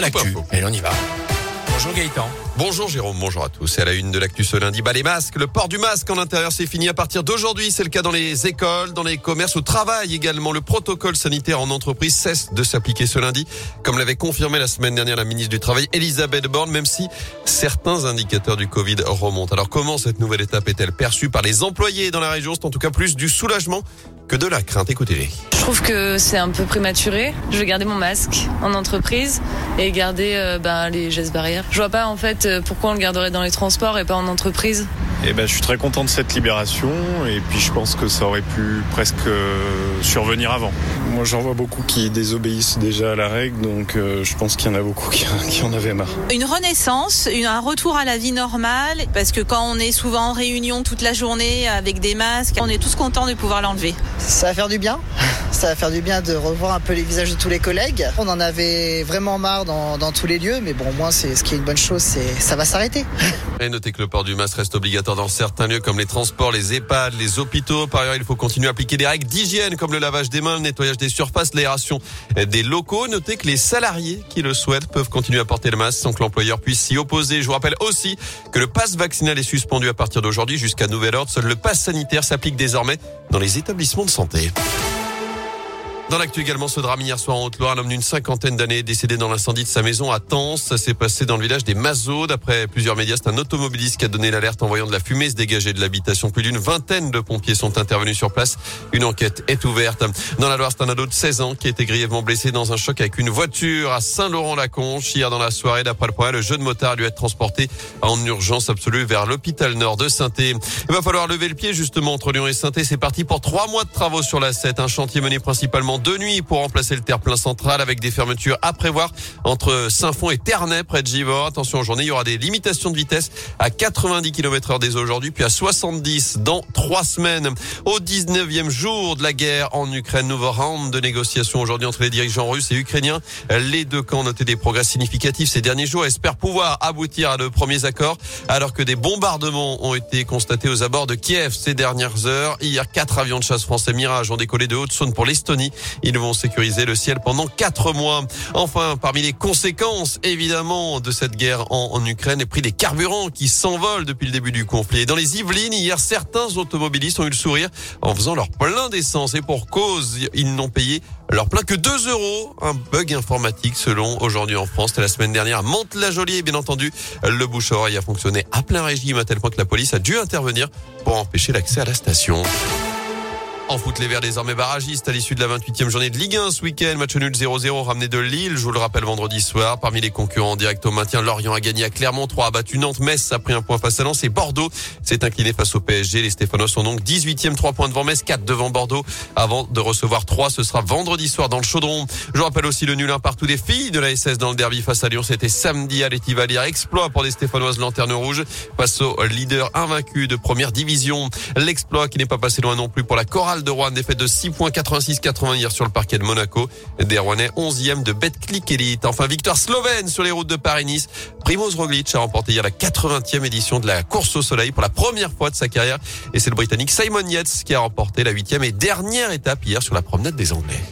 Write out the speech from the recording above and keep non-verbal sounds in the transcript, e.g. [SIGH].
l'actu. Et on y va. Bonjour Gaëtan. Bonjour Jérôme, bonjour à tous. C'est à la une de l'actu ce lundi. Bah, les masques, le port du masque en intérieur, c'est fini à partir d'aujourd'hui. C'est le cas dans les écoles, dans les commerces, au travail également. Le protocole sanitaire en entreprise cesse de s'appliquer ce lundi, comme l'avait confirmé la semaine dernière la ministre du Travail, Elisabeth Borne, même si certains indicateurs du Covid remontent. Alors comment cette nouvelle étape est-elle perçue par les employés dans la région? C'est en tout cas plus du soulagement que de la crainte. Écoutez-les. Je trouve que c'est un peu prématuré. Je vais garder mon masque en entreprise et garder euh, ben, les gestes barrières. Je vois pas en fait euh, pourquoi on le garderait dans les transports et pas en entreprise. Eh ben, je suis très content de cette libération et puis je pense que ça aurait pu presque euh, survenir avant. Moi j'en vois beaucoup qui désobéissent déjà à la règle donc je pense qu'il y en a beaucoup qui, [LAUGHS] qui, en avaient marre. Une renaissance, un retour à la vie normale parce que quand on est souvent en réunion toute la journée avec des masques, on est tous contents de pouvoir l'enlever. Ça va faire du bien. Ça va faire du bien de revoir un peu les visages de tous les collègues. On en avait vraiment marre dans, dans tous les lieux, mais bon, au moins, c'est ce qui est une bonne chose, c'est ça va s'arrêter. Et notez que le port du masque reste obligatoire dans certains lieux comme les transports, les EHPAD, les hôpitaux. Par ailleurs, il faut continuer à appliquer des règles d'hygiène comme le lavage des mains, le nettoyage des surfaces, l'aération des locaux. Notez que les salariés qui le souhaitent peuvent continuer à porter le masque sans que l'employeur puisse s'y opposer. Je vous rappelle aussi que le passe vaccinal est suspendu à partir d'aujourd'hui jusqu'à nouvel ordre. Seul le passe sanitaire s'applique désormais dans les établissements de santé. Dans l'actu également, ce drame hier soir en Haute-Loire, un homme d'une cinquantaine d'années décédé dans l'incendie de sa maison à Tens. Ça s'est passé dans le village des Mazos. D'après plusieurs médias, c'est un automobiliste qui a donné l'alerte en voyant de la fumée se dégager de l'habitation. Plus d'une vingtaine de pompiers sont intervenus sur place. Une enquête est ouverte. Dans la Loire, c'est un ado de 16 ans qui a été grièvement blessé dans un choc avec une voiture à Saint-Laurent-la-Conche. Hier dans la soirée, d'après le point, le jeune motard lui être transporté en urgence absolue vers l'hôpital nord de saint Il va falloir lever le pied justement entre Lyon et saint C'est parti pour trois mois de travaux sur la 7. Un chantier mené principalement de nuit pour remplacer le terre-plein central avec des fermetures à prévoir entre Saint-Fond et Ternay près de Givor. Attention, en journée, il y aura des limitations de vitesse à 90 km heure dès aujourd'hui, puis à 70 dans trois semaines. Au 19e jour de la guerre en Ukraine, nouveau round de négociations aujourd'hui entre les dirigeants russes et ukrainiens. Les deux camps ont noté des progrès significatifs ces derniers jours et espèrent pouvoir aboutir à de premiers accords alors que des bombardements ont été constatés aux abords de Kiev ces dernières heures. Hier, quatre avions de chasse français Mirage ont décollé de Haute-Saône pour l'Estonie. Ils vont sécuriser le ciel pendant quatre mois. Enfin, parmi les conséquences, évidemment, de cette guerre en, Ukraine, les prix des carburants qui s'envolent depuis le début du conflit. dans les Yvelines, hier, certains automobilistes ont eu le sourire en faisant leur plein d'essence et pour cause, ils n'ont payé leur plein que 2 euros. Un bug informatique selon aujourd'hui en France. C'était la semaine dernière à Mantes-la-Jolie et bien entendu, le bouche a fonctionné à plein régime à tel point que la police a dû intervenir pour empêcher l'accès à la station. En foot, les Verts désormais barragistes à l'issue de la 28e journée de Ligue 1 ce week-end. Match nul 0-0 ramené de Lille. Je vous le rappelle vendredi soir. Parmi les concurrents en direct au maintien, Lorient a gagné à Clermont 3 a battu Nantes. Metz a pris un point face à Lens et Bordeaux s'est incliné face au PSG. Les Stéphanois sont donc 18e, 3 points devant Metz, 4 devant Bordeaux. Avant de recevoir 3, ce sera vendredi soir dans le Chaudron. Je vous rappelle aussi le nul 1 partout des filles de la SS dans le derby face à Lyon. C'était samedi à l'Étivalière. Exploit pour les Stéphanoises lanterne rouge face au leader invaincu de première division. L'exploit qui n'est pas passé loin non plus pour la de Rouen. Défaite de 6 points 86-80 hier sur le parquet de Monaco. Des Rouennais 11e de Betclic Elite. Enfin, victoire slovène sur les routes de Paris-Nice. Primoz Roglic a remporté hier la 80e édition de la course au soleil pour la première fois de sa carrière. Et c'est le Britannique Simon Yates qui a remporté la 8e et dernière étape hier sur la promenade des Anglais.